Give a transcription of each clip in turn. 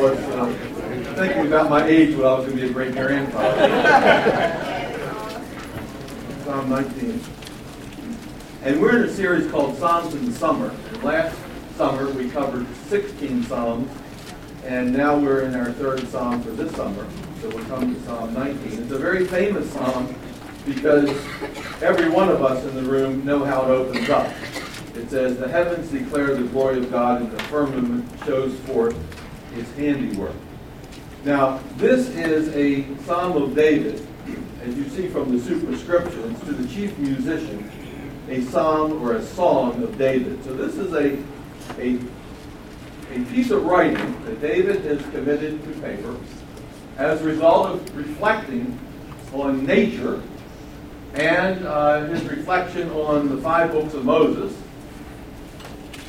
was uh, thinking about my age when I was going to be a great grandfather. Psalm 19. And we're in a series called Psalms in the Summer. Last summer we covered 16 Psalms, and now we're in our third Psalm for this summer. So we'll come to Psalm 19. It's a very famous Psalm because every one of us in the room know how it opens up. It says, The heavens declare the glory of God, and the firmament shows forth his handiwork. Now, this is a Psalm of David, as you see from the superscriptions, to the chief musician, a psalm or a song of David. So this is a, a, a piece of writing that David has committed to paper as a result of reflecting on nature and uh, his reflection on the five books of Moses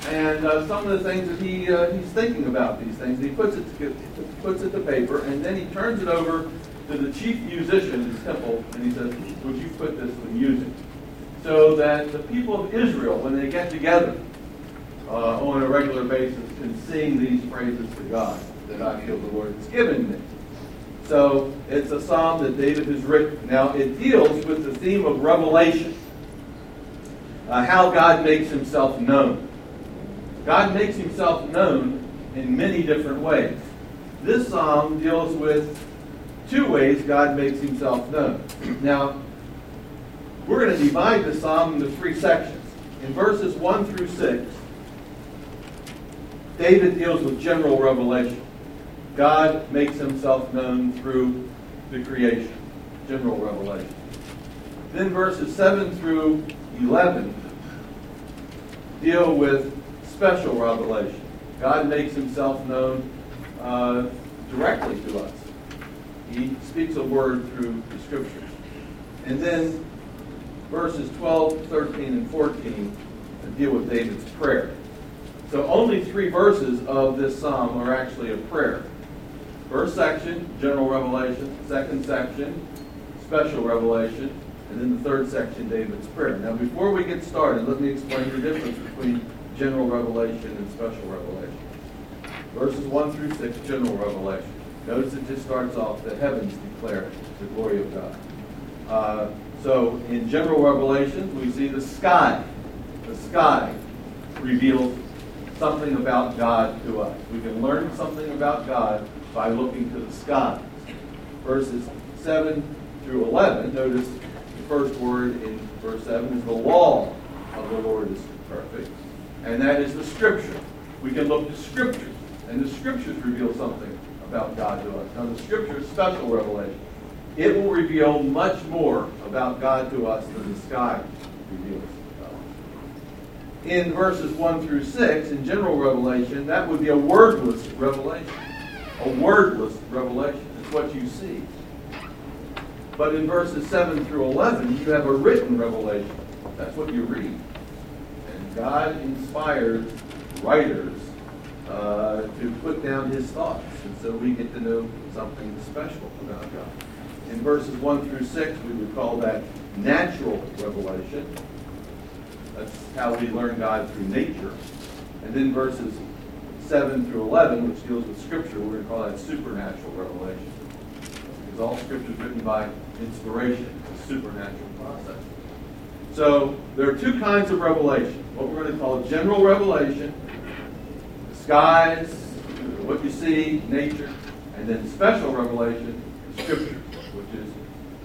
and uh, some of the things that he uh, he's thinking about these things. He puts it to, puts it to paper, and then he turns it over to the chief musician in the temple, and he says, "Would you put this to music?" So that the people of Israel, when they get together uh, on a regular basis, can sing these praises to God that I feel the Lord has given me. So it's a psalm that David has written. Now it deals with the theme of revelation, uh, how God makes Himself known. God makes himself known in many different ways. This psalm deals with two ways God makes himself known. Now, we're going to divide the psalm into three sections. In verses 1 through 6, David deals with general revelation. God makes himself known through the creation, general revelation. Then verses 7 through 11 deal with special revelation. God makes himself known uh, directly to us. He speaks a word through the scriptures. And then verses 12, 13, and 14 deal with David's prayer. So only three verses of this psalm are actually a prayer. First section, general revelation. Second section, special revelation. And then the third section, David's prayer. Now, before we get started, let me explain the difference between general revelation and special revelation. Verses 1 through 6, general revelation. Notice it just starts off, the heavens declare the glory of God. Uh, so in general revelations, we see the sky. The sky reveals something about God to us. We can learn something about God by looking to the sky. Verses 7 through 11, notice the first word in verse 7 is the law of the Lord is perfect and that is the Scripture. We can look to Scripture, and the Scriptures reveal something about God to us. Now, the Scripture is special revelation. It will reveal much more about God to us than the sky reveals. In verses 1 through 6, in general revelation, that would be a wordless revelation. A wordless revelation. It's what you see. But in verses 7 through 11, you have a written revelation. That's what you read. God inspired writers uh, to put down his thoughts. And so we get to know something special about God. In verses 1 through 6, we would call that natural revelation. That's how we learn God through nature. And then verses 7 through 11, which deals with Scripture, we're going to call that supernatural revelation. Because all Scripture is written by inspiration, a supernatural process. So there are two kinds of revelation. What we're going to call general revelation, skies, what you see, nature, and then special revelation, scripture, which is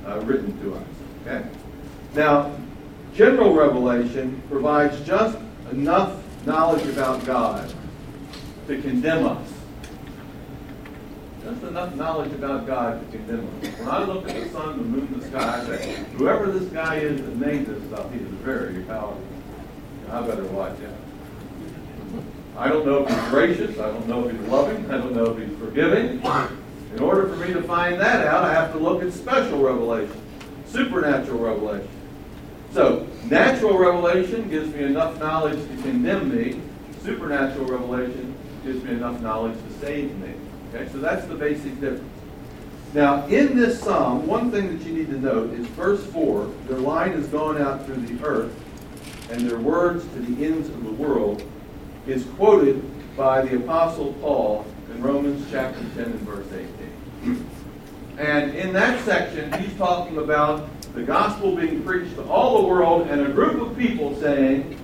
uh, written to us. Okay? Now, general revelation provides just enough knowledge about God to condemn us. Just enough knowledge about God to condemn us. When I look at the sun, the moon, the sky, I say, whoever this guy is that made this stuff, he is very powerful. I better watch out. I don't know if he's gracious. I don't know if he's loving. I don't know if he's forgiving. In order for me to find that out, I have to look at special revelation, supernatural revelation. So, natural revelation gives me enough knowledge to condemn me. Supernatural revelation gives me enough knowledge to save me. Okay, so that's the basic difference. Now, in this psalm, one thing that you need to note is verse 4, their line is going out through the earth, and their words to the ends of the world is quoted by the Apostle Paul in Romans chapter 10 and verse 18. And in that section, he's talking about the gospel being preached to all the world and a group of people saying,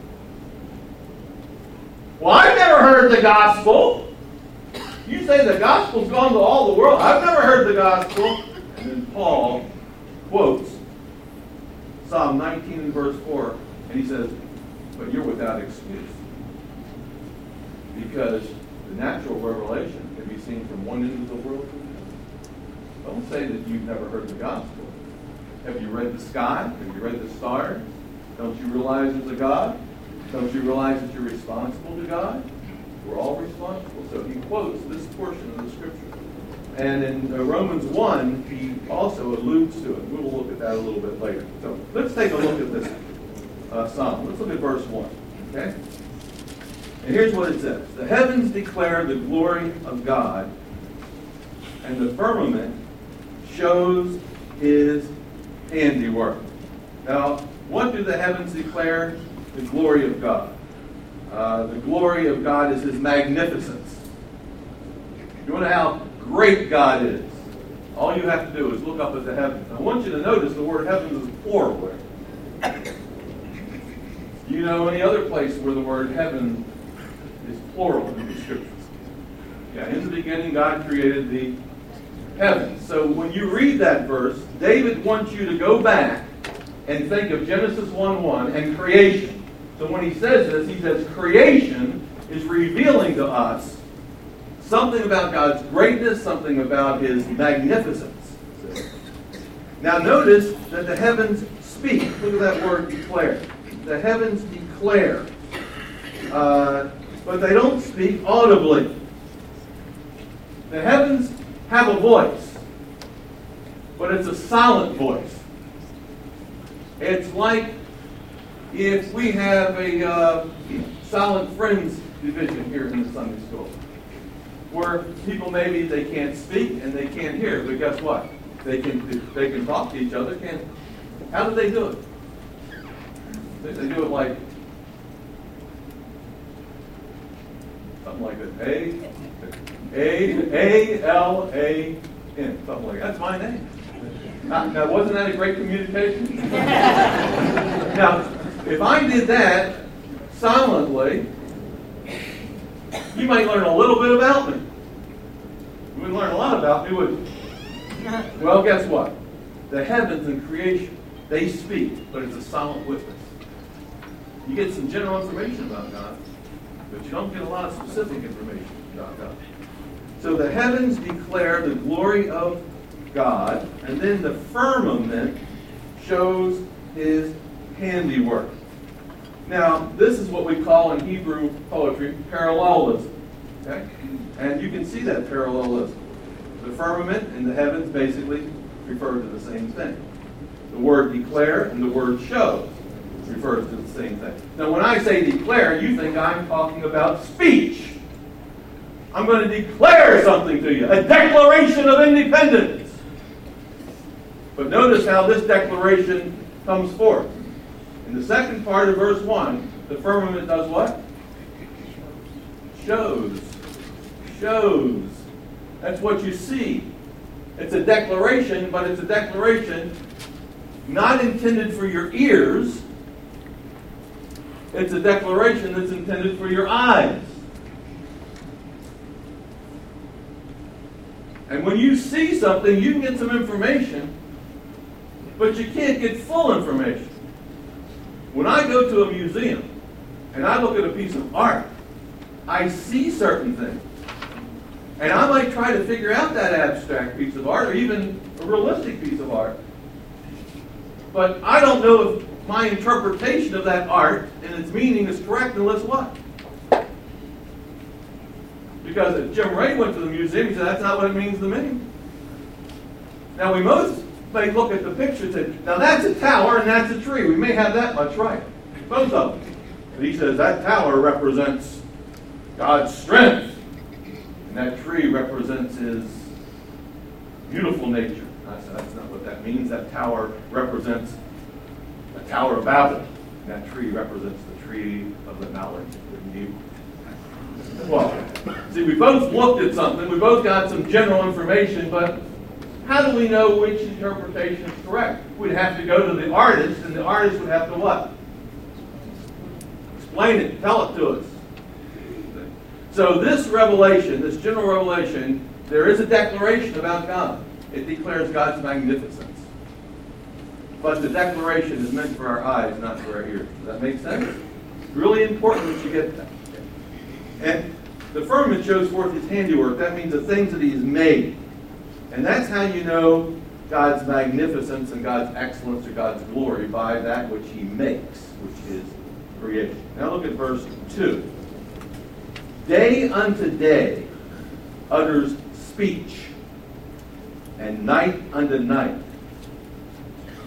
Well, I've never heard the gospel. You say the gospel's gone to all the world. I've never heard the gospel. And then Paul quotes Psalm 19 and verse 4, and he says, But you're without excuse. Because the natural revelation can be seen from one end of the world to the other. Don't say that you've never heard the gospel. Have you read the sky? Have you read the stars? Don't you realize there's a God? Don't you realize that you're responsible to God? We're all responsible. So he quotes this portion of the scripture. And in uh, Romans 1, he also alludes to it. We'll look at that a little bit later. So let's take a look at this uh, psalm. Let's look at verse 1. Okay? And here's what it says The heavens declare the glory of God, and the firmament shows his handiwork. Now, what do the heavens declare? The glory of God. Uh, the glory of God is his magnificence. You want to know how great God is? All you have to do is look up at the heavens. I want you to notice the word heavens is plural there. You know any other place where the word heaven is plural in the scriptures? Yeah, in the beginning, God created the heavens. So when you read that verse, David wants you to go back and think of Genesis 1 1 and creation. So when he says this, he says creation is revealing to us something about God's greatness, something about his magnificence. Now notice that the heavens speak. Look at that word declare. The heavens declare. Uh, but they don't speak audibly. The heavens have a voice, but it's a silent voice. It's like if we have a uh, silent friends division here in the Sunday school, where people maybe they can't speak and they can't hear, but guess what? They can they can talk to each other. Can how do they do it? They, they do it like something like this. A A A L A N. Something like that. That's my name. Now, now, wasn't that a great communication? now, if I did that silently, you might learn a little bit about me. You wouldn't learn a lot about me, wouldn't you? Well, guess what? The heavens and creation, they speak, but it's a silent witness. You get some general information about God, but you don't get a lot of specific information about God. So the heavens declare the glory of God, and then the firmament shows his handiwork. Now, this is what we call in Hebrew poetry parallelism. Okay? And you can see that parallelism. The firmament and the heavens basically refer to the same thing. The word declare and the word show refers to the same thing. Now, when I say declare, you think I'm talking about speech. I'm going to declare something to you, a declaration of independence. But notice how this declaration comes forth. In the second part of verse 1, the firmament does what? Shows. Shows. That's what you see. It's a declaration, but it's a declaration not intended for your ears. It's a declaration that's intended for your eyes. And when you see something, you can get some information, but you can't get full information. When I go to a museum and I look at a piece of art, I see certain things. And I might try to figure out that abstract piece of art or even a realistic piece of art. But I don't know if my interpretation of that art and its meaning is correct unless what? Because if Jim Ray went to the museum, he said that's not what it means to me. Now we most may look at the picture and say, now that's a tower and that's a tree. We may have that much right. Both of them. But he says that tower represents God's strength. And that tree represents his beautiful nature. I said, that's not what that means. That tower represents the Tower of Babel. And that tree represents the tree of the knowledge of good and. Well, see, we both looked at something, we both got some general information, but how do we know which interpretation is correct? We'd have to go to the artist, and the artist would have to what? Explain it, tell it to us. So this revelation, this general revelation, there is a declaration about God. It declares God's magnificence. But the declaration is meant for our eyes, not for our ears. Does that make sense? It's really important that you get that. And the firmament shows forth his handiwork. That means the things that he has made. And that's how you know God's magnificence and God's excellence or God's glory by that which he makes, which is creation. Now look at verse 2. Day unto day utters speech, and night unto night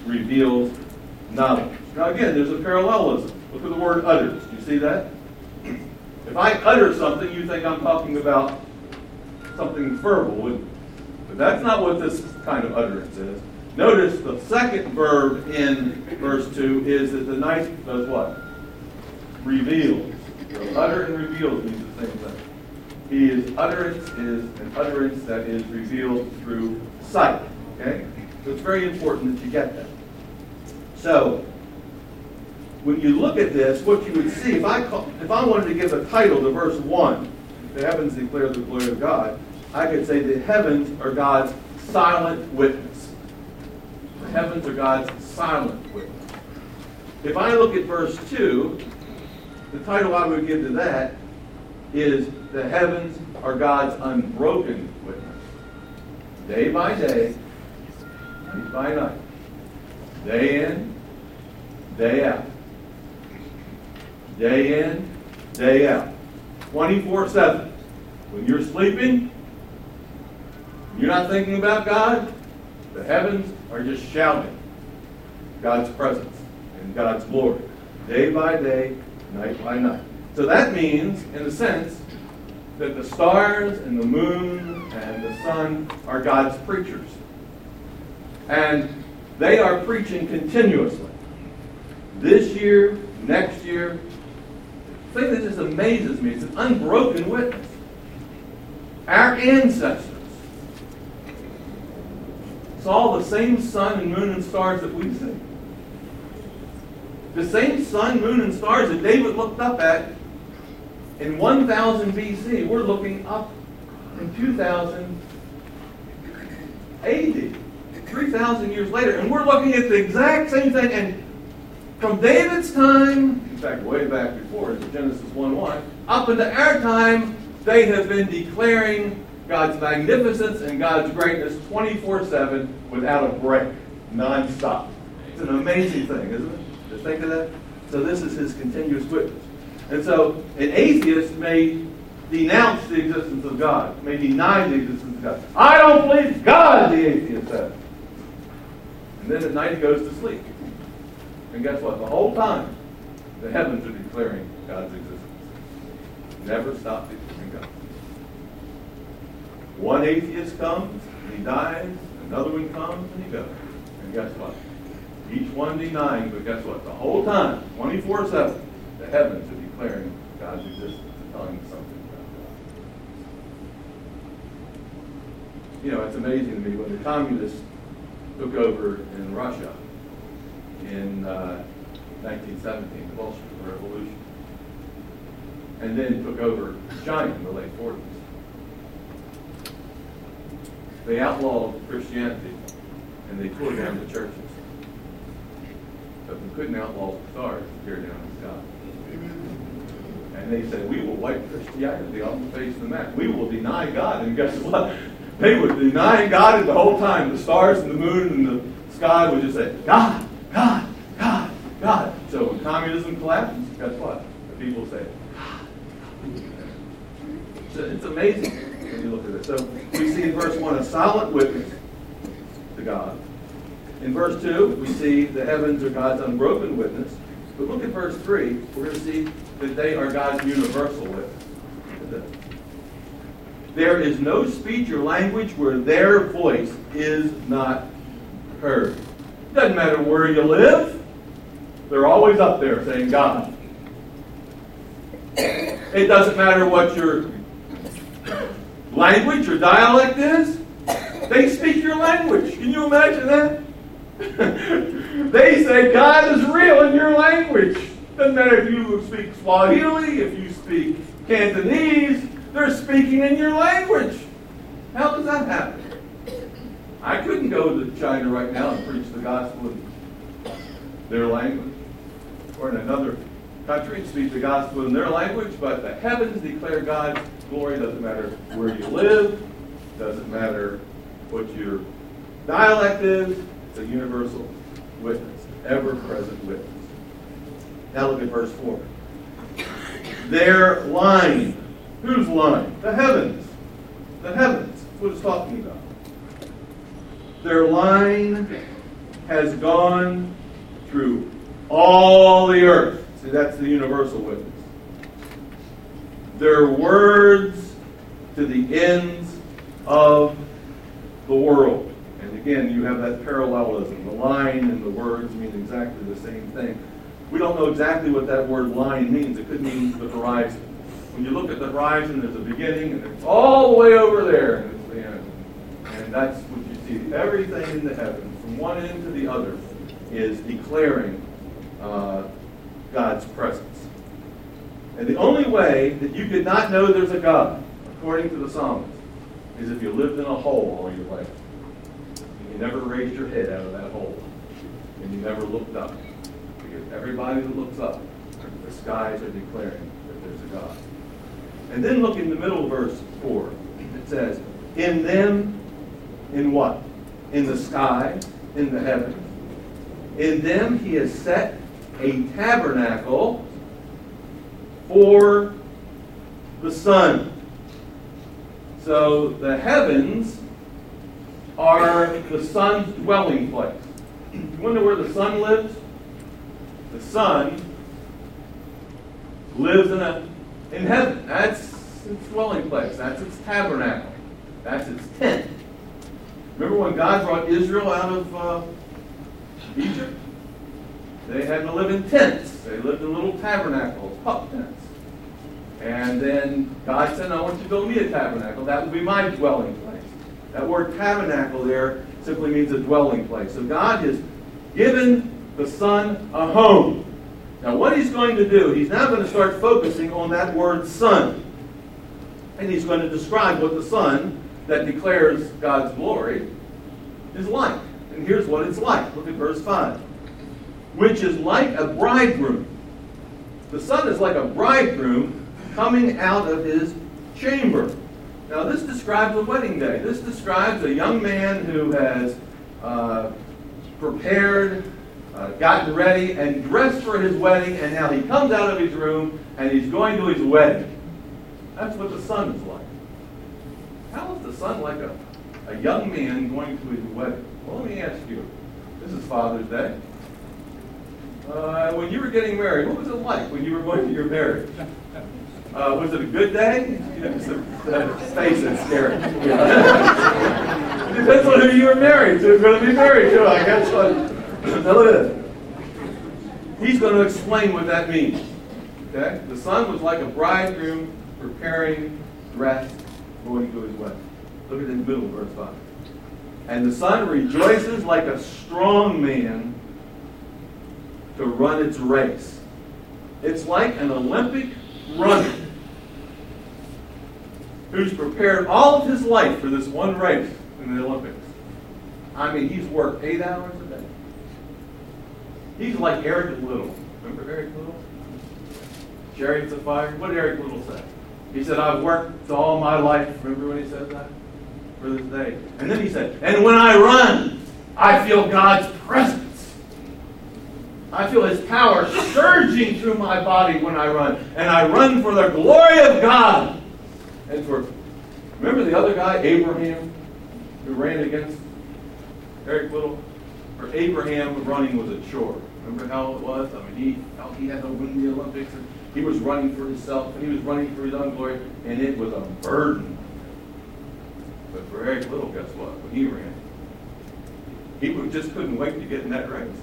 reveals knowledge. Now again, there's a parallelism. Look at the word utters. Do you see that? If I utter something, you think I'm talking about something verbal, but that's not what this kind of utterance is. Notice the second verb in verse 2 is that the night does what? Reveals. Utter and reveals means the same thing. His utterance is an utterance that is revealed through sight. Okay? So it's very important that you get that. So, when you look at this, what you would see, if I, call, if I wanted to give a title to verse 1, the heavens declare the glory of God, I could say the heavens are God's silent witness. The heavens are God's silent witness. If I look at verse 2, the title I would give to that is The Heavens Are God's Unbroken Witness. Day by day, night by night, day in, day out. Day in, day out. 24 7. When you're sleeping, you're not thinking about God, the heavens are just shouting God's presence and God's glory, day by day, night by night. So that means, in a sense, that the stars and the moon and the sun are God's preachers. And they are preaching continuously. This year, next year. The thing that just amazes me is an unbroken witness. Our ancestors saw the same sun and moon and stars that we see. The same sun, moon, and stars that David looked up at in 1000 BC, we're looking up in 2000 AD, 3,000 years later, and we're looking at the exact same thing. And from David's time, in fact, way back before, Genesis 1 1, up into our time, they have been declaring God's magnificence and God's greatness 24 7 without a break, non-stop. It's an amazing thing, isn't it? To think of that? So this is his continuous witness. And so an atheist may denounce the existence of God, may deny the existence of God. I don't believe God, the atheist says. And then at night he goes to sleep. And guess what? The whole time, the heavens are declaring God's existence. Never stop declaring. One atheist comes, and he dies. Another one comes, and he goes. And guess what? Each one denying, but guess what? The whole time, 24 7, the heavens are declaring God's existence and telling us something about God. You know, it's amazing to me when the communists took over in Russia in uh, 1917, the Bolshevik Revolution, and then took over China in the late 40s. They outlawed Christianity and they tore down the churches. But we couldn't outlaw the stars to tear down the sky. And they said, we will wipe Christianity off the face of the map. We will deny God. And guess what? They were denying God the whole time. The stars and the moon and the sky would just say, God, God, God, God. So when communism collapses, guess what? The people say, God. It's amazing you look at it. So we see in verse 1 a silent witness to God. In verse 2, we see the heavens are God's unbroken witness. But look at verse 3. We're going to see that they are God's universal witness. There is no speech or language where their voice is not heard. Doesn't matter where you live, they're always up there saying God. It doesn't matter what your language or dialect is. They speak your language. Can you imagine that? they say God is real in your language. Doesn't matter if you speak Swahili, if you speak Cantonese, they're speaking in your language. How does that happen? I couldn't go to China right now and preach the gospel in their language, or in another country and speak the gospel in their language, but the heavens declare God's glory. Doesn't matter where you live, doesn't matter what your dialect is, it's a universal witness, ever present witness. Now look at verse 4. Their line. Whose line? The heavens. The heavens. That's what it's talking about. Their line has gone through all the earth. See, that's the universal witness. Their words to the ends of the world. And again, you have that parallelism. The line and the words mean exactly the same thing. We don't know exactly what that word line means. It could mean the horizon. When you look at the horizon, there's a beginning, and it's all the way over there, and it's the end. And that's what you see. Everything in the heavens, from one end to the other, is declaring uh, God's presence. And the only way that you could not know there's a God, according to the psalmist, is if you lived in a hole all your life. And you never raised your head out of that hole. And you never looked up. Because everybody that looks up, the skies are declaring that there's a God. And then look in the middle verse 4. It says, In them, in what? In the sky, in the heavens. In them he has set a tabernacle for the sun. So the heavens are the sun's dwelling place. You wonder where the sun lives? The sun lives in a in heaven. That's its dwelling place. That's its tabernacle. That's its tent. Remember when God brought Israel out of uh, Egypt? They had to live in tents. They lived in little tabernacles, pup tents. And then God said, I want you to build me a tabernacle. That will be my dwelling place. That word tabernacle there simply means a dwelling place. So God has given the sun a home. Now, what he's going to do, he's now going to start focusing on that word sun. And he's going to describe what the sun that declares God's glory is like. And here's what it's like. Look at verse 5. Which is like a bridegroom. The sun is like a bridegroom coming out of his chamber. Now, this describes a wedding day. This describes a young man who has uh, prepared, uh, gotten ready, and dressed for his wedding, and now he comes out of his room and he's going to his wedding. That's what the sun is like. How is the sun like a, a young man going to his wedding? Well, let me ask you. This is Father's Day. Uh, when you were getting married, what was it like when you were going to your marriage? Uh, was it a good day? You know, scary. Depends on who you were married to. going to be married to, I guess. Now look at this. He's going to explain what that means. Okay? The sun was like a bridegroom preparing, dressed, going to his wedding. Look at the middle verse 5. And the sun rejoices like a strong man to run its race. It's like an Olympic runner who's prepared all of his life for this one race in the Olympics. I mean, he's worked eight hours a day. He's like Eric Liddell. Remember Eric Liddell? Chariots of Fire? What did Eric Liddell say? He said, I've worked all my life. Remember when he said that? For this day. And then he said, and when I run, I feel God's presence. I feel his power surging through my body when I run. And I run for the glory of God. And for, remember the other guy, Abraham, who ran against Eric Liddell? For Abraham, running was a chore. Remember how it was? I mean, he, how he had to win the Olympics. He was running for himself, and he was running for his own glory, and it was a burden. But for Eric Liddell, guess what? When he ran, he just couldn't wait to get in that race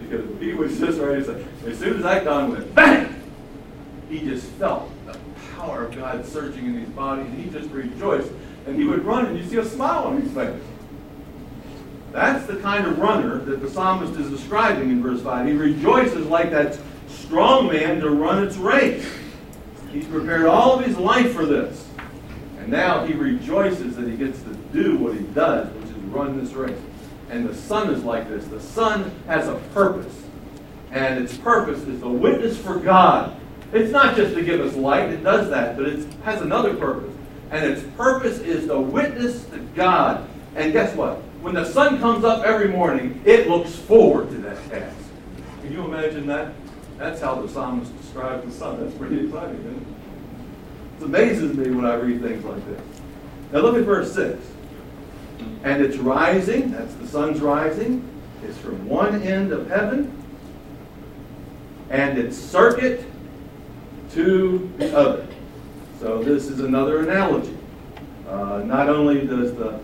because he was just ready to say, as soon as that gun went bang, he just felt the power of God surging in his body, and he just rejoiced. And he would run, and you see a smile on his face. That's the kind of runner that the psalmist is describing in verse 5. He rejoices like that strong man to run its race. He's prepared all of his life for this. And now he rejoices that he gets to do what he does, which is run this race. And the sun is like this. The sun has a purpose. And its purpose is the witness for God. It's not just to give us light, it does that, but it has another purpose. And its purpose is to witness to God. And guess what? When the sun comes up every morning, it looks forward to that task. Can you imagine that? That's how the psalmist describes the sun. That's pretty exciting, isn't it? It amazes me when I read things like this. Now look at verse 6. And it's rising, that's the sun's rising, it's from one end of heaven, and its circuit to the other. So this is another analogy. Uh, not only does the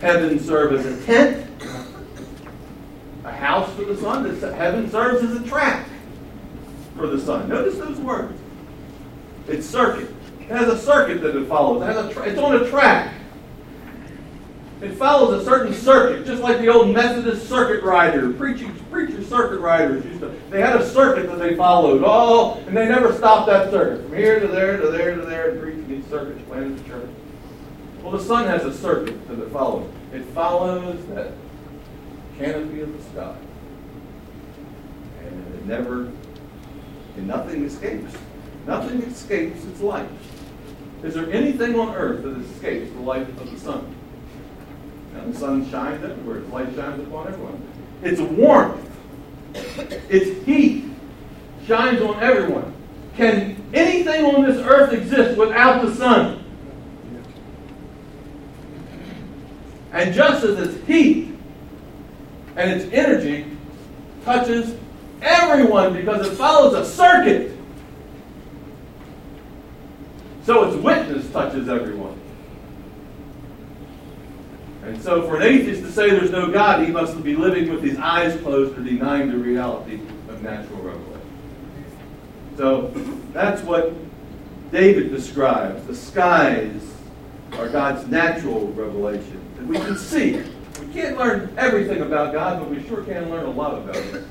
heaven serve as a tent, a house for the sun, heaven serves as a track for the sun. Notice those words. It's circuit. It has a circuit that it follows. It has a tra- it's on a track. It follows a certain circuit, just like the old Methodist circuit rider, preaching, circuit riders used to. They had a circuit that they followed, all, and they never stopped that circuit from here to there to there to there, and preaching these circuits, planting the church. Well, the sun has a circuit that it follows. It follows that canopy of the sky, and it never, and nothing escapes. Nothing escapes its light. Is there anything on earth that escapes the light of the sun? And the sun shines everywhere. The light shines upon everyone. It's warmth. It's heat. Shines on everyone. Can anything on this earth exist without the sun? And just as its heat and its energy touches everyone because it follows a circuit, so its witness touches everyone. And so, for an atheist to say there's no God, he must be living with his eyes closed or denying the reality of natural revelation. So, that's what David describes. The skies are God's natural revelation that we can see. We can't learn everything about God, but we sure can learn a lot about Him.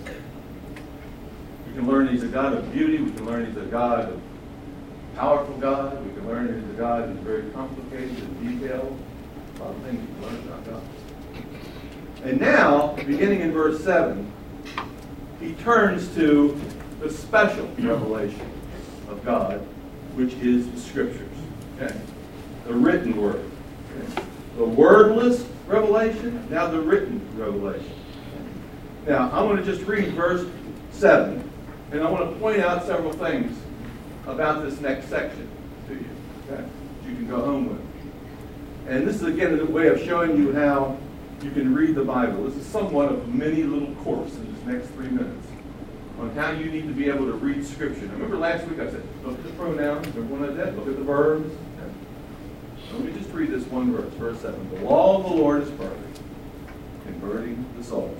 We can learn He's a God of beauty. We can learn He's a God of powerful God. We can learn He's a God who's very complicated and detailed. Lot of things about God. And now, beginning in verse 7, he turns to the special revelation of God, which is the Scriptures. Okay? The written word. Okay? The wordless revelation, now the written revelation. Now, I want to just read verse 7, and I want to point out several things about this next section to you. Okay? You can go home with. And this is again a way of showing you how you can read the Bible. This is somewhat of a mini little course in these next three minutes on how you need to be able to read Scripture. Now, remember last week I said, look at the pronouns. Remember when I said, look at the verbs. Let me just read this one verse, verse 7. The law of the Lord is perfect, converting the soul.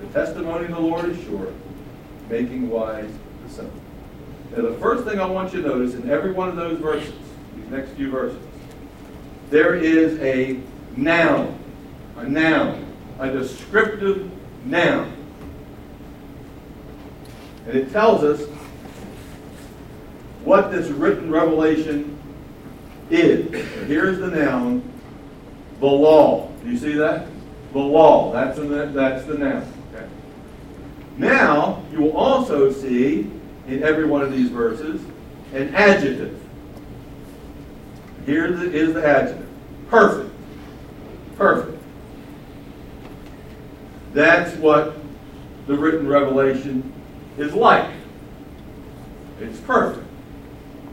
The testimony of the Lord is sure, making wise the simple. Now, the first thing I want you to notice in every one of those verses, these next few verses, there is a noun, a noun, a descriptive noun. And it tells us what this written revelation is. Here's the noun, the law. Do you see that? The law. That's, the, that's the noun. Okay. Now, you will also see in every one of these verses an adjective. Here is the adjective. Perfect. Perfect. That's what the written revelation is like. It's perfect.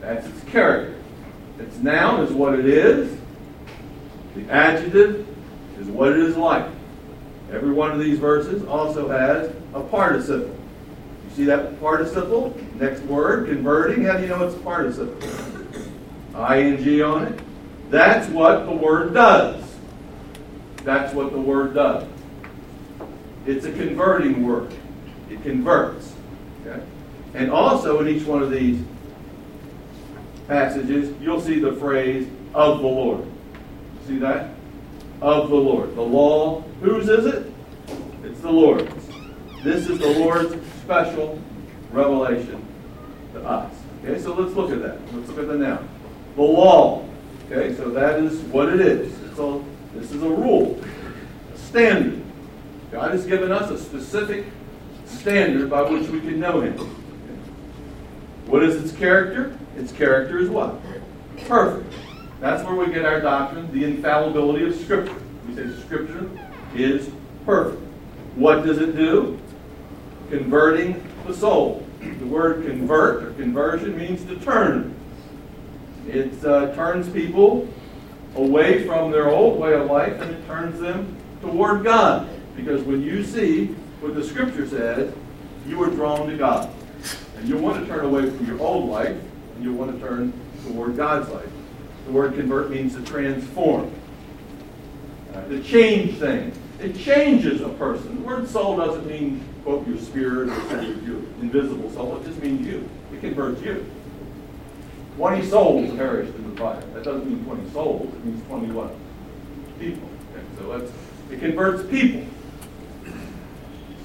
That's its character. Its noun is what it is. The adjective is what it is like. Every one of these verses also has a participle. You see that participle? Next word, converting. How do you know it's a participle? ing on it. That's what the word does. That's what the word does. It's a converting word. It converts. Okay? And also in each one of these passages, you'll see the phrase of the Lord. See that? Of the Lord. The law, whose is it? It's the Lord's. This is the Lord's special revelation to us. Okay, so let's look at that. Let's look at the noun. The law. Okay, so that is what it is. A, this is a rule, a standard. God has given us a specific standard by which we can know Him. What is its character? Its character is what? Perfect. That's where we get our doctrine, the infallibility of Scripture. We say Scripture is perfect. What does it do? Converting the soul. The word convert or conversion means to turn. It uh, turns people away from their old way of life and it turns them toward God. Because when you see what the Scripture says, you are drawn to God. And you want to turn away from your old life and you want to turn toward God's life. The word convert means to transform, uh, to change things. It changes a person. The word soul doesn't mean, quote, your spirit or your invisible soul. It just means you. It converts you. 20 souls perished in the fire. That doesn't mean 20 souls. It means 20 what? People. Okay, so it converts people.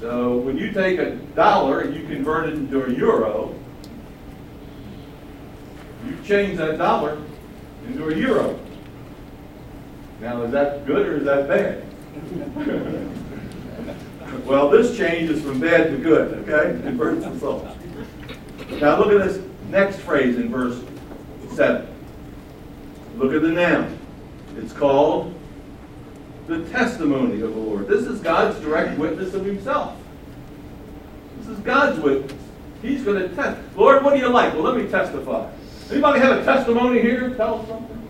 So when you take a dollar and you convert it into a euro, you change that dollar into a euro. Now, is that good or is that bad? well, this change is from bad to good, okay? Converts the soul. Now, look at this next phrase in verse 7. Look at the noun. It's called the testimony of the Lord. This is God's direct witness of himself. This is God's witness. He's going to test. Lord, what do you like? Well, let me testify. Anybody have a testimony here? Tell us something.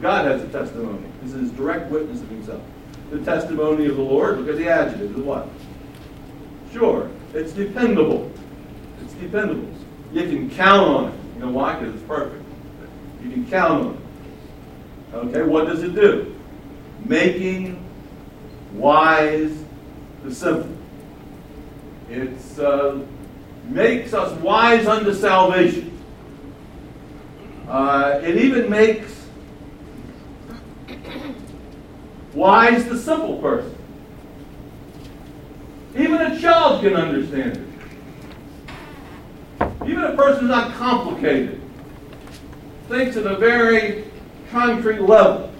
God has a testimony. This is direct witness of himself. The testimony of the Lord, look at the adjective, is what? Sure. It's dependable. It's dependable. You can count on it. You know why? Because it's perfect. You can count on it. Okay, what does it do? Making wise the simple. It uh, makes us wise unto salvation. Uh, it even makes wise the simple person. Even a child can understand it. Even a person who's not complicated thinks at a very concrete level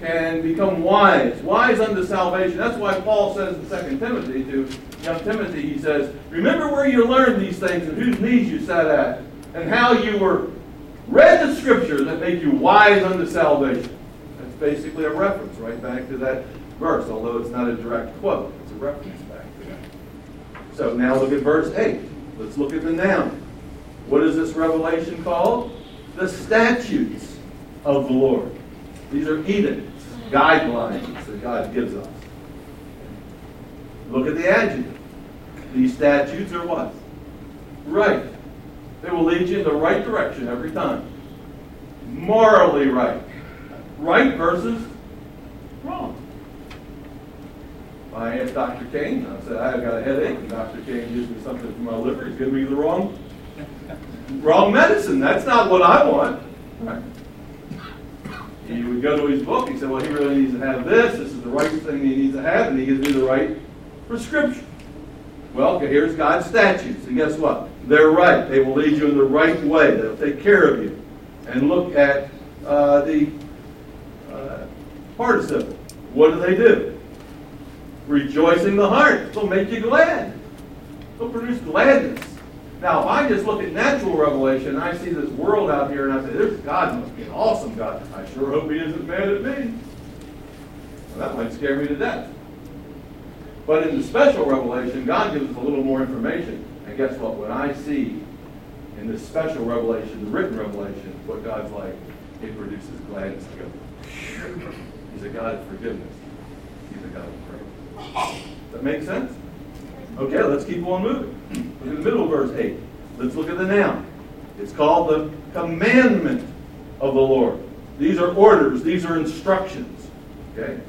can become wise, wise unto salvation. That's why Paul says in 2 Timothy to young Timothy, he says, Remember where you learned these things and whose knees you sat at, and how you were read the scriptures that make you wise unto salvation. That's basically a reference right back to that verse, although it's not a direct quote. It's a reference back to that. So now look at verse 8. Let's look at the noun. What is this revelation called? The statutes of the Lord. These are edicts, guidelines that God gives us. Look at the adjective. These statutes are what? Right. They will lead you in the right direction every time. Morally right. Right versus wrong. I asked Dr. Kane, I said, I've got a headache, and Dr. Kane gives me something for my liver. He's giving me the wrong, wrong medicine. That's not what I want. Right. He would go to his book, he said, well, he really needs to have this. This is the right thing he needs to have, and he gives me the right prescription. Well, here's God's statutes, and guess what? They're right. They will lead you in the right way. They'll take care of you. And look at uh, the uh, participle. What do they do? Rejoicing the heart. They'll make you glad. They'll produce gladness. Now, if I just look at natural revelation, I see this world out here, and I say, "There's God must be an awesome God." I sure hope He isn't mad at me. Well, that might scare me to death. But in the special revelation, God gives us a little more information. And guess what? When I see in this special revelation, the written revelation, what God's like, it produces gladness. I go, He's a God of forgiveness. He's a God of. Does that make sense? Okay, let's keep on moving. Look at the middle verse 8. Let's look at the noun. It's called the commandment of the Lord. These are orders, these are instructions. Okay?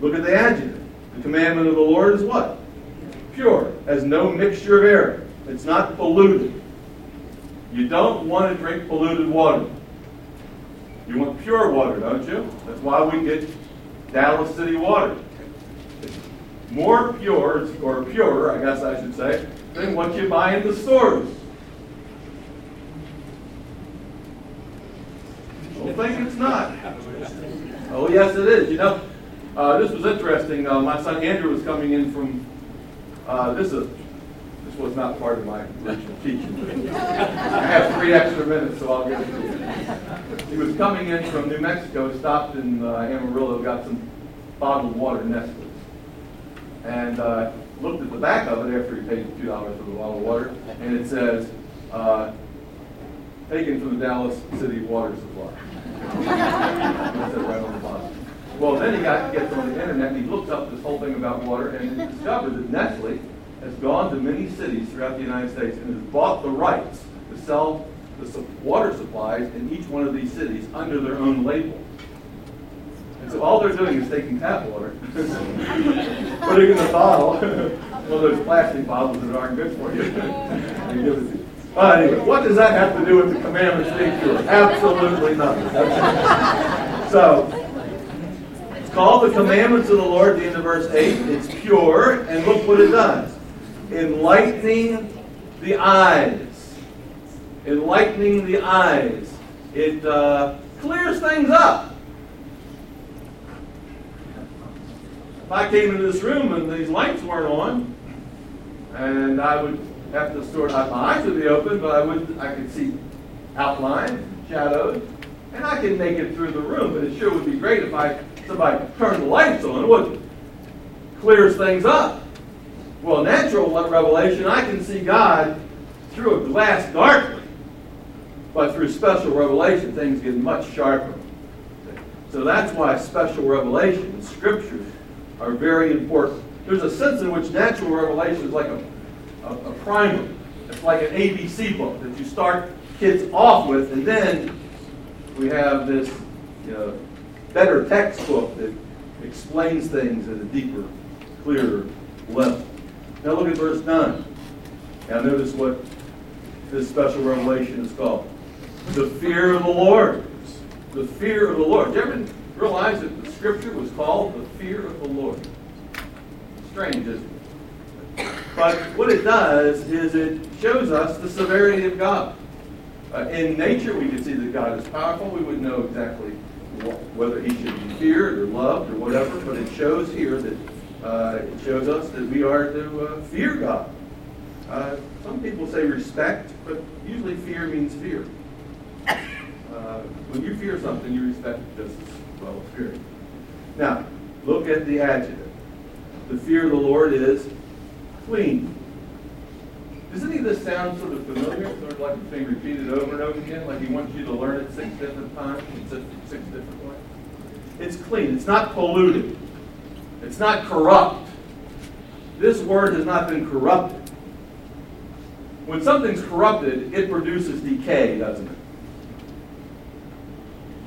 Look at the adjective. The commandment of the Lord is what? Pure, has no mixture of error. It's not polluted. You don't want to drink polluted water. You want pure water, don't you? That's why we get Dallas City water. More pure, or purer, I guess I should say, than what you buy in the stores. Don't think it's not. Oh, yes, it is. You know, uh, this was interesting. Uh, my son Andrew was coming in from, uh, this is this was not part of my original teaching. I have three extra minutes, so I'll get it to you. He was coming in from New Mexico, stopped in uh, Amarillo, got some bottled water Nestle, and uh, looked at the back of it after he paid two dollars for the bottle of water, and it says, uh, "Taken from the Dallas City Water Supply." Right on the bottom. Well, then he got gets on the internet and he looked up this whole thing about water and he discovered that Nestle has gone to many cities throughout the United States and has bought the rights to sell the water supplies in each one of these cities under their own label. And so all they're doing is taking tap water, putting in a bottle, one of those plastic bottles that aren't good for you, and it to you. Uh, anyway, what does that have to do with the commandments being pure? Absolutely nothing. so, it's called the commandments of the Lord, the end of verse 8. It's pure, and look what it does enlightening the eyes. Enlightening the eyes. It uh, clears things up. I came into this room and these lights weren't on, and I would have to sort out my eyes would be open, but I would I could see outline, shadows, and I could make it through the room. But it sure would be great if I somebody turned the lights on, wouldn't it? Clears things up. Well, natural revelation, I can see God through a glass darkly. But through special revelation, things get much sharper. So that's why special revelation, scriptures, are very important. There's a sense in which natural revelation is like a, a, a primer. It's like an ABC book that you start kids off with, and then we have this you know, better textbook that explains things at a deeper, clearer level. Now look at verse 9. Now notice what this special revelation is called. The fear of the Lord. The fear of the Lord. Did you ever realize that the scripture was called the fear of the Lord? Strange, isn't it? But what it does is it shows us the severity of God. Uh, in nature, we can see that God is powerful. We wouldn't know exactly wh- whether he should be feared or loved or whatever, but it shows here that uh, it shows us that we are to uh, fear God. Uh, some people say respect, but usually fear means fear. Uh, when you fear something, you respect it just as well as fear. Now, look at the adjective. The fear of the Lord is clean. Does any of this sound sort of familiar? Sort of like it's being repeated over and over again, like he wants you to learn it six different times in six, different ways? It's clean. It's not polluted. It's not corrupt. This word has not been corrupted. When something's corrupted, it produces decay, doesn't it?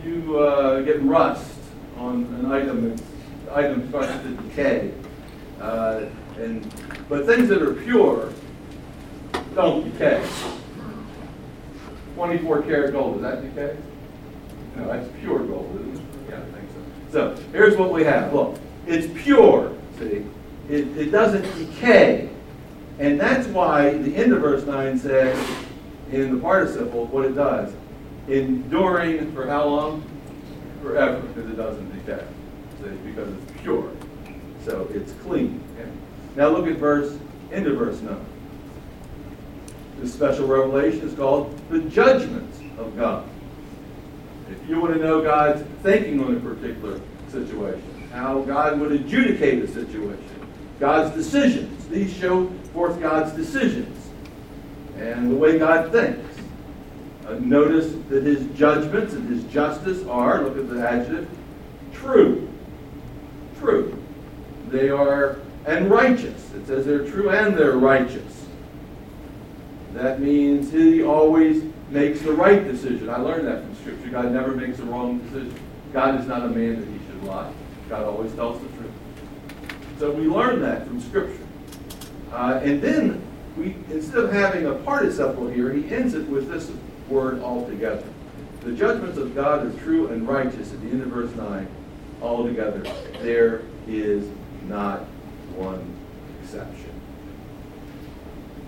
You uh, get rust on an item, and the item starts to decay. Uh, and, but things that are pure don't decay. 24 karat gold, does that decay? No, that's pure gold, isn't it? Yeah, I think so. So here's what we have. Look, it's pure, see? It, it doesn't decay. And that's why the end of verse 9 says, in the participle, what it does. Enduring for how long? Forever, because it doesn't decay. See? Because it's pure. So it's clean. Okay? Now look at verse, end of verse 9. This special revelation is called the judgments of God. If you want to know God's thinking on a particular situation, how God would adjudicate a situation, God's decisions, these show forth God's decisions and the way God thinks. Uh, notice that his judgments and his justice are, look at the adjective, true. True. They are, and righteous. It says they're true and they're righteous. That means he always makes the right decision. I learned that from Scripture. God never makes a wrong decision. God is not a man that he should lie. God always tells the truth. So we learn that from Scripture. Uh, and then we, instead of having a participle here, he ends it with this word altogether. The judgments of God are true and righteous at the end of verse 9, altogether. There is not one exception.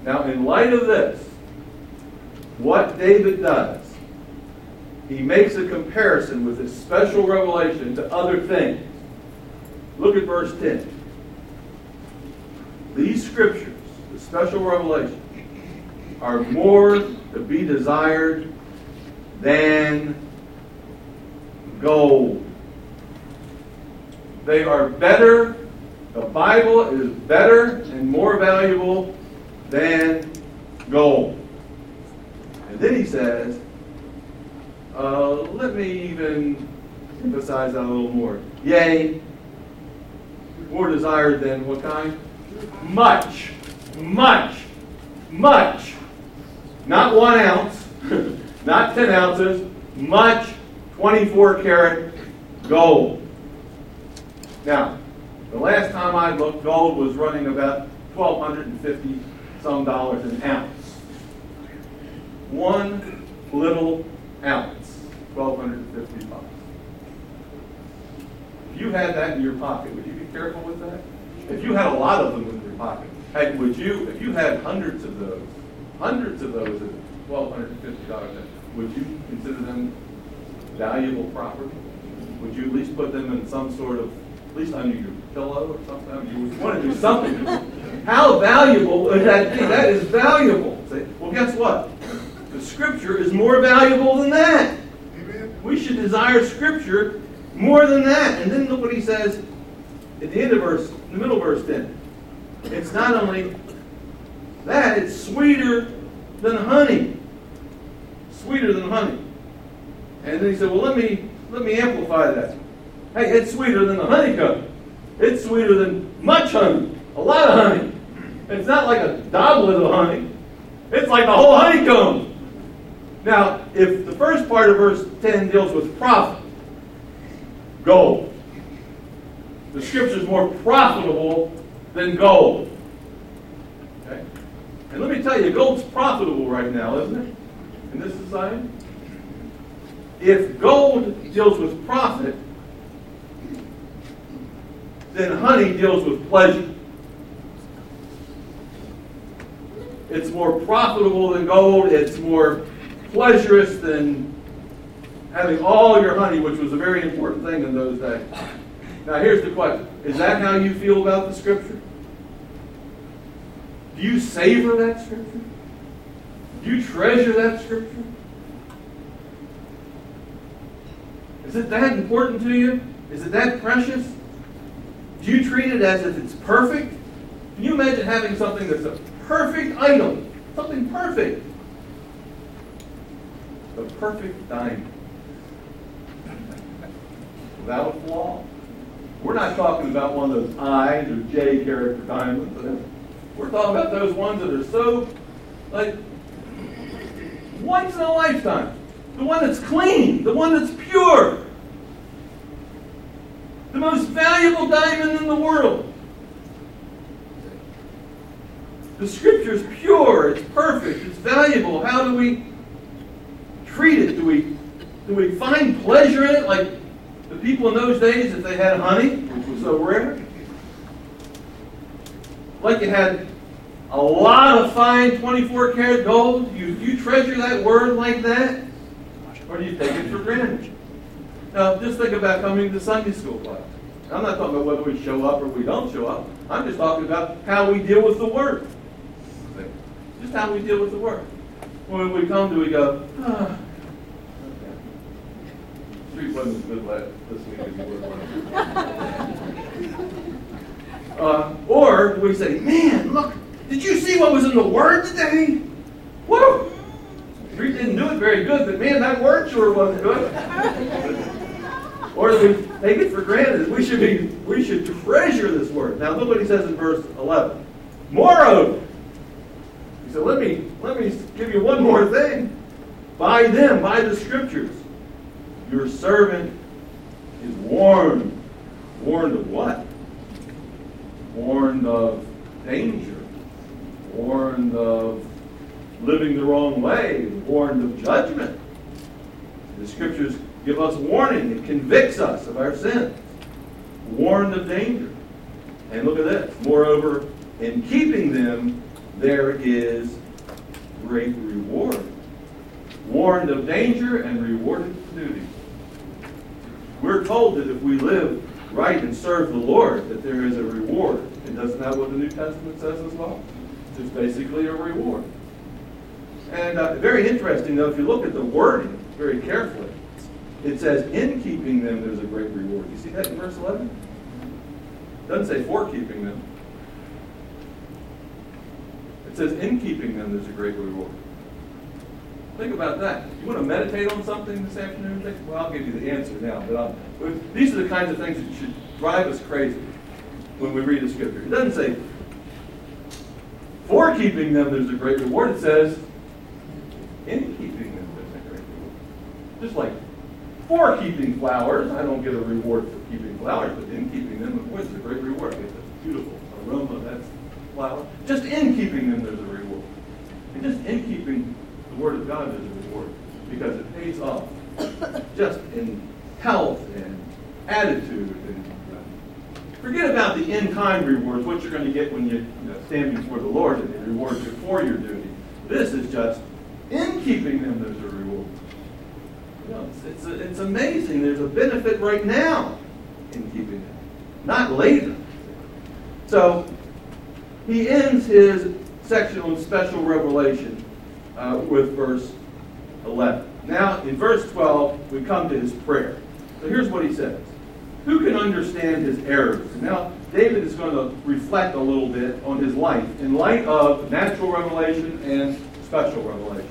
Now, in light of this, what David does, he makes a comparison with this special revelation to other things. Look at verse 10. These scriptures, the special revelation, are more to be desired than gold. They are better, the Bible is better and more valuable than gold. And then he says, uh, let me even emphasize that a little more. Yea, more desired than what kind? Much, much, much. Not one ounce, not 10 ounces, much 24 karat gold. Now, the last time I looked, gold was running about 1250 some dollars an ounce. One little ounce, 1250 bucks. If you had that in your pocket, would you be careful with that? If you had a lot of them in your pocket, would you, if you had hundreds of those, hundreds of those at $1,250, would you consider them valuable property? Would you at least put them in some sort of, at least under your pillow or something? You would want to do something. How valuable would that be? That is valuable. Well, guess what? The Scripture is more valuable than that. Amen. We should desire Scripture more than that. And then look what he says at the end of verse, the middle verse 10. It's not only that, it's sweeter than honey. Sweeter than honey. And then he said, Well, let me let me amplify that. Hey, it's sweeter than the honeycomb. It's sweeter than much honey. A lot of honey. It's not like a goblet of honey. It's like the whole honeycomb. Now, if the first part of verse 10 deals with profit, gold. The scripture is more profitable than gold. Okay? And let me tell you, gold's profitable right now, isn't it? In this society? If gold deals with profit, then honey deals with pleasure. It's more profitable than gold. It's more pleasurous than having all your honey, which was a very important thing in those days. Now, here's the question Is that how you feel about the Scripture? Do you savor that Scripture? Do you treasure that Scripture? Is it that important to you? Is it that precious? Do you treat it as if it's perfect? Can you imagine having something that's a perfect item? Something perfect. The perfect diamond. Without a flaw. We're not talking about one of those I or J character diamonds. We're talking about those ones that are so, like, once in a lifetime. The one that's clean, the one that's pure. The most valuable diamond in the world. The scripture is pure, it's perfect, it's valuable. How do we treat it? Do we do we find pleasure in it like the people in those days if they had honey, which was so rare? Like you had a lot of fine 24 karat gold, you, you treasure that word like that? Or do you take it for granted? Now, just think about coming to Sunday school class. I'm not talking about whether we show up or we don't show up. I'm just talking about how we deal with the Word. Just how we deal with the Word. When we come to, we go, ah. Street wasn't as good this week as you were. or we say, man, look, did you see what was in the Word today? Woo! Street didn't do it very good, but man, that Word sure wasn't good. or we take it for granted? We should be, we should treasure this Word. Now look what he says in verse 11. Moreover, he said, let me, let me give you one more thing. By them, by the Scriptures, your servant is warned. Warned of what? Warned of danger warned of living the wrong way, warned of judgment. The scriptures give us warning. It convicts us of our sins. Warned of danger. And look at this. Moreover, in keeping them, there is great reward. Warned of danger and rewarded for duty. We're told that if we live right and serve the Lord, that there is a reward. And doesn't that what the New Testament says as well? It's basically a reward. And uh, very interesting, though, if you look at the wording very carefully, it says, in keeping them, there's a great reward. You see that in verse 11? It doesn't say for keeping them. It says, in keeping them, there's a great reward. Think about that. You want to meditate on something this afternoon? Think, well, I'll give you the answer now. But I'll, these are the kinds of things that should drive us crazy when we read the scripture. It doesn't say, for keeping them, there's a great reward. It says, in keeping them, there's a great reward. Just like for keeping flowers, I don't get a reward for keeping flowers, but in keeping them, of it's a great reward. Get the beautiful aroma that flower. Just in keeping them, there's a reward. And just in keeping the Word of God, there's a reward because it pays off just in health and attitude. And uh, forget about the in-kind rewards, what you're going to get when you, you know, stand before the Lord and He rewards you for your duty. This is just in keeping them, there's a reward. It's, it's, it's amazing. There's a benefit right now in keeping them, not later. So he ends his section on special revelation uh, with verse 11. Now, in verse 12, we come to his prayer. So here's what he says Who can understand his errors? now, David is going to reflect a little bit on his life in light of natural revelation and special revelation.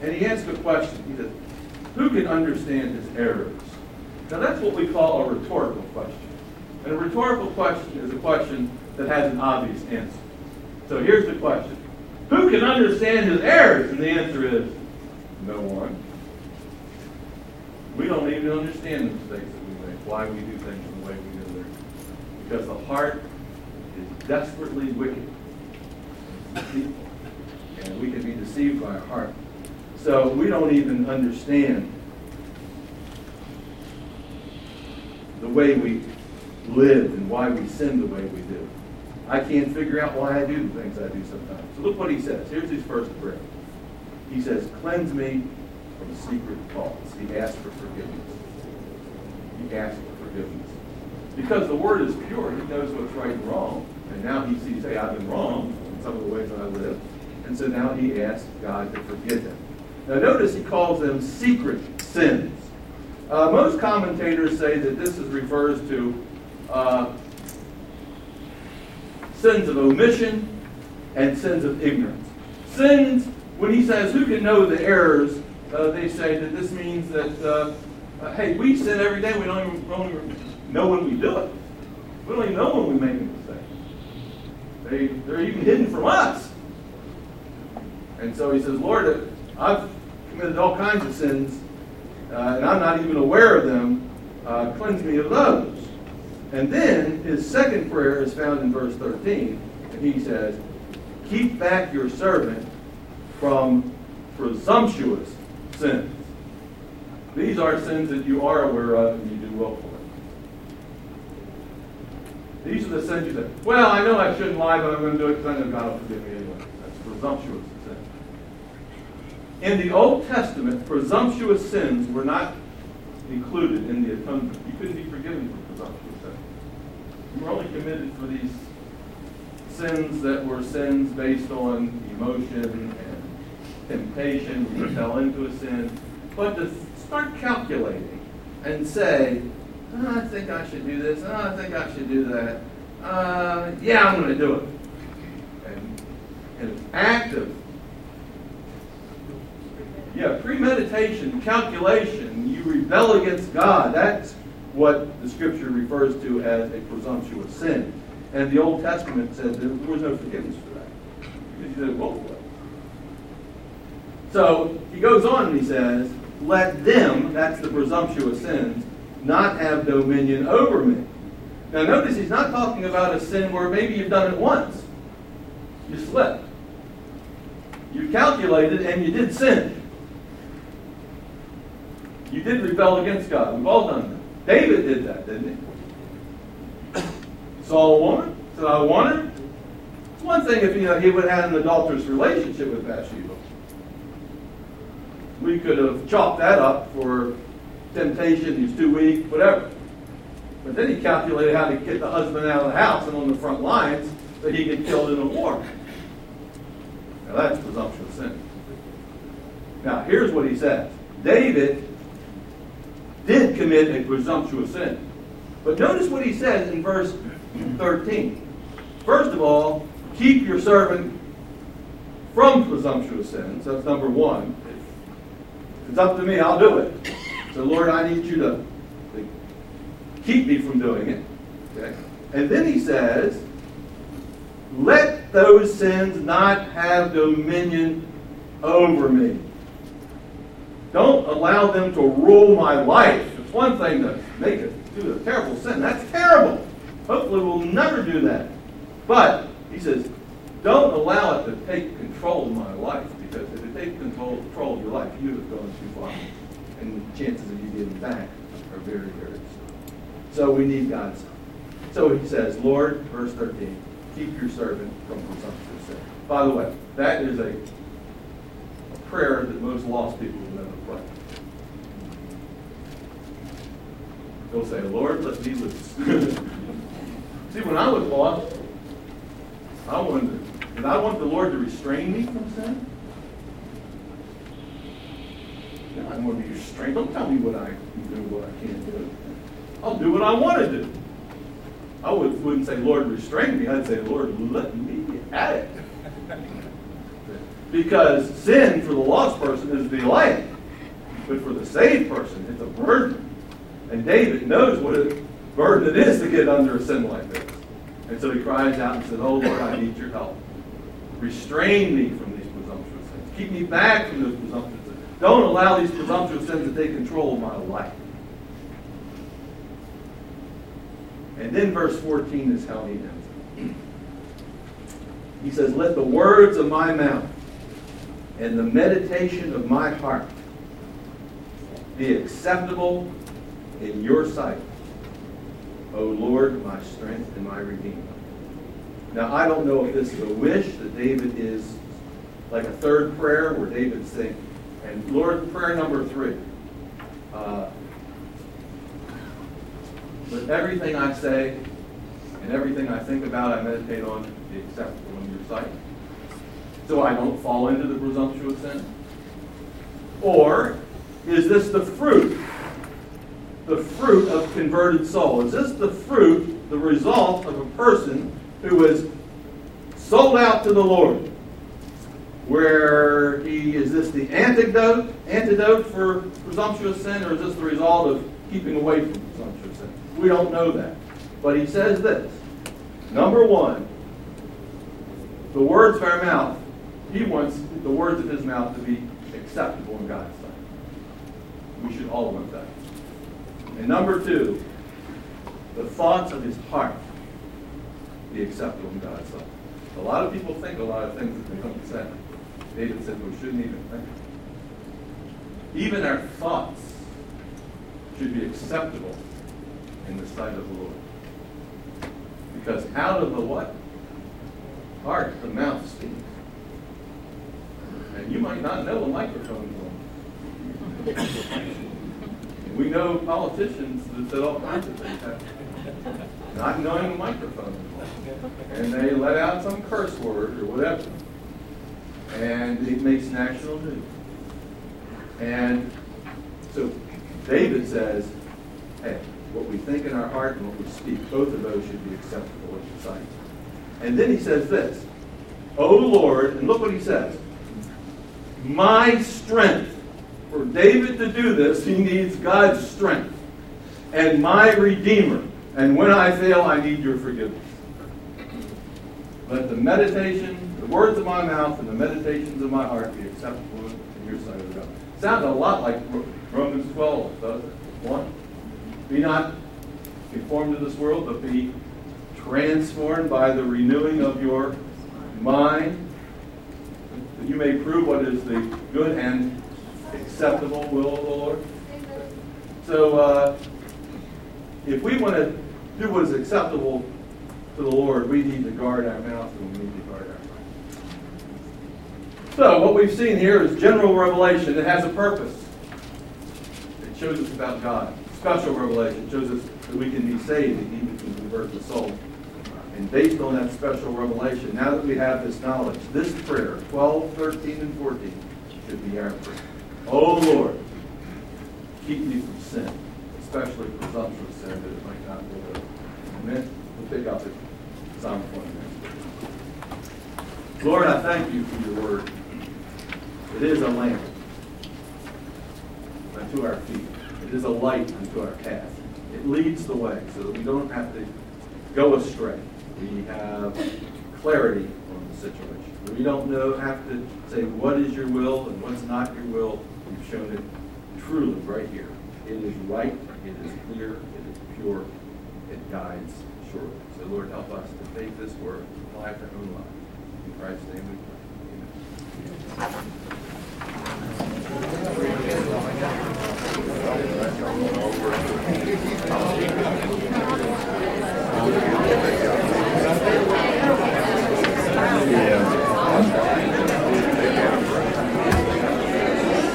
And he asks a question. He says, Who can understand his errors? Now, that's what we call a rhetorical question. And a rhetorical question is a question that has an obvious answer. So here's the question Who can understand his errors? And the answer is no one. We don't even understand the mistakes that we make, why we do things the way we do them. Because the heart is desperately wicked. And we can be deceived by our heart. So we don't even understand the way we live and why we sin the way we do. I can't figure out why I do the things I do sometimes. So look what he says. Here's his first prayer. He says, Cleanse me from secret faults. He asks for forgiveness. He asks for forgiveness. Because the word is pure, he knows what's right and wrong. And now he sees, hey, I've been wrong in some of the ways that I live. And so now he asks God to forgive him. Now notice he calls them secret sins. Uh, most commentators say that this is, refers to uh, sins of omission and sins of ignorance. Sins, when he says, who can know the errors, uh, they say that this means that, uh, uh, hey, we sin every day, we don't even, don't even, know when we do it. We don't even know when we make a mistake. They, they're even hidden from us. And so he says, Lord, I've committed all kinds of sins, uh, and I'm not even aware of them. Uh, cleanse me of those. And then his second prayer is found in verse 13, and he says, Keep back your servant from presumptuous sins. These are sins that you are aware of and you do well willfully. These are the sins you say, well, I know I shouldn't lie, but I'm going to do it because I know God will forgive me anyway. That's presumptuous. In the Old Testament, presumptuous sins were not included in the atonement. You couldn't be forgiven for presumptuous sins. You were only committed for these sins that were sins based on emotion and temptation. You fell into a sin. But to start calculating and say, oh, I think I should do this. Oh, I think I should do that. Uh, yeah, I'm going to do it. And an active, yeah, premeditation, calculation, you rebel against God. That's what the scripture refers to as a presumptuous sin. And the Old Testament says there was no forgiveness for that. Because you did it both ways. So he goes on and he says, Let them, that's the presumptuous sins, not have dominion over me. Now notice he's not talking about a sin where maybe you've done it once. You slipped. You calculated and you did sin. You did rebel against God. We've all done that. David did that, didn't he? Saw a woman, said, I want her. It's one thing if you uh, know, he would have had an adulterous relationship with Bathsheba. We could have chopped that up for temptation, he's too weak, whatever. But then he calculated how to get the husband out of the house and on the front lines so he get killed in a war. Now that's presumptuous sin. Now here's what he says. David did commit a presumptuous sin. But notice what he says in verse 13. First of all, keep your servant from presumptuous sins. That's number one. If it's up to me, I'll do it. So, Lord, I need you to keep me from doing it. Okay? And then he says, let those sins not have dominion over me. Don't allow them to rule my life. It's one thing to make it do a terrible sin. That's terrible. Hopefully we'll never do that. But he says, don't allow it to take control of my life because if it takes control, control of your life, you have gone too far. And the chances of you getting back are very, very slim. So we need God's help. So he says, Lord, verse 13, keep your servant from presumptuous. By the way, that is a, a prayer that most lost people will never pray. They'll say, Lord, let me loose. See, when I was lost, I wanted, did I want the Lord to restrain me from sin? I want to be restrained. Don't tell me what I can do, what I can't do. I'll do what I want to do. I would, wouldn't say, Lord, restrain me. I'd say, Lord, let me at it. Because sin for the lost person is the light. But for the saved person, it's a burden. And David knows what a burden it is to get under a sin like this. And so he cries out and says, Oh Lord, I need your help. Restrain me from these presumptuous sins. Keep me back from those presumptuous sins. Don't allow these presumptuous sins to take control of my life. And then verse 14 is how he ends it. He says, Let the words of my mouth and the meditation of my heart be acceptable in your sight, O Lord, my strength and my redeemer. Now, I don't know if this is a wish that David is like a third prayer where David's saying, and Lord, prayer number three. Uh, everything I say and everything I think about, I meditate on, be acceptable in your sight. So I don't fall into the presumptuous sin? Or is this the fruit? The fruit of converted soul? Is this the fruit, the result of a person who is sold out to the Lord? Where he is this the antidote antidote for presumptuous sin, or is this the result of keeping away from presumptuous sin? We don't know that. But he says this. Number one, the words of our mouth, he wants the words of his mouth to be acceptable in God's sight. We should all want that. And number two, the thoughts of his heart be acceptable in God's sight. A lot of people think a lot of things that they don't say. David said we shouldn't even think. Even our thoughts should be acceptable in the sight of the Lord. Because out of the what? Heart, the mouth speaks. And you might not know a microphone is on. we know politicians that said all kinds of things not knowing a microphone. And they let out some curse word or whatever. And it makes national news. And so David says, hey, what we think in our heart and what we speak, both of those should be acceptable in your sight. And then he says this, O Lord, and look what he says, my strength. For David to do this, he needs God's strength. And my Redeemer. And when I fail, I need your forgiveness. Let the meditation, the words of my mouth, and the meditations of my heart be acceptable in your sight, O God. Sounds a lot like Romans 12, doesn't it? 1. Be not conformed to this world, but be transformed by the renewing of your mind. That you may prove what is the good and acceptable will of the Lord. So, uh, if we want to do what is acceptable to the Lord, we need to guard our mouth and we need to guard our mind. So, what we've seen here is general revelation. It has a purpose. It shows us about God. Special revelation shows us that we can be saved and even can convert the soul. And based on that special revelation, now that we have this knowledge, this prayer, 12, 13, and 14, should be our prayer. Oh Lord, keep me from sin, especially presumptuous sin, that it might not go over. Amen? We'll pick up at Psalm 29. Lord, I thank you for your word. It is a lamp unto our feet. It is a light unto our path. It leads the way so that we don't have to go astray. We have clarity on the situation. We don't know, have to say what is your will and what's not your will shown it truly right here. It is right, it is clear, it is pure, it guides surely. So Lord, help us to faith this word, apply for to own life. In Christ's name we pray. Amen.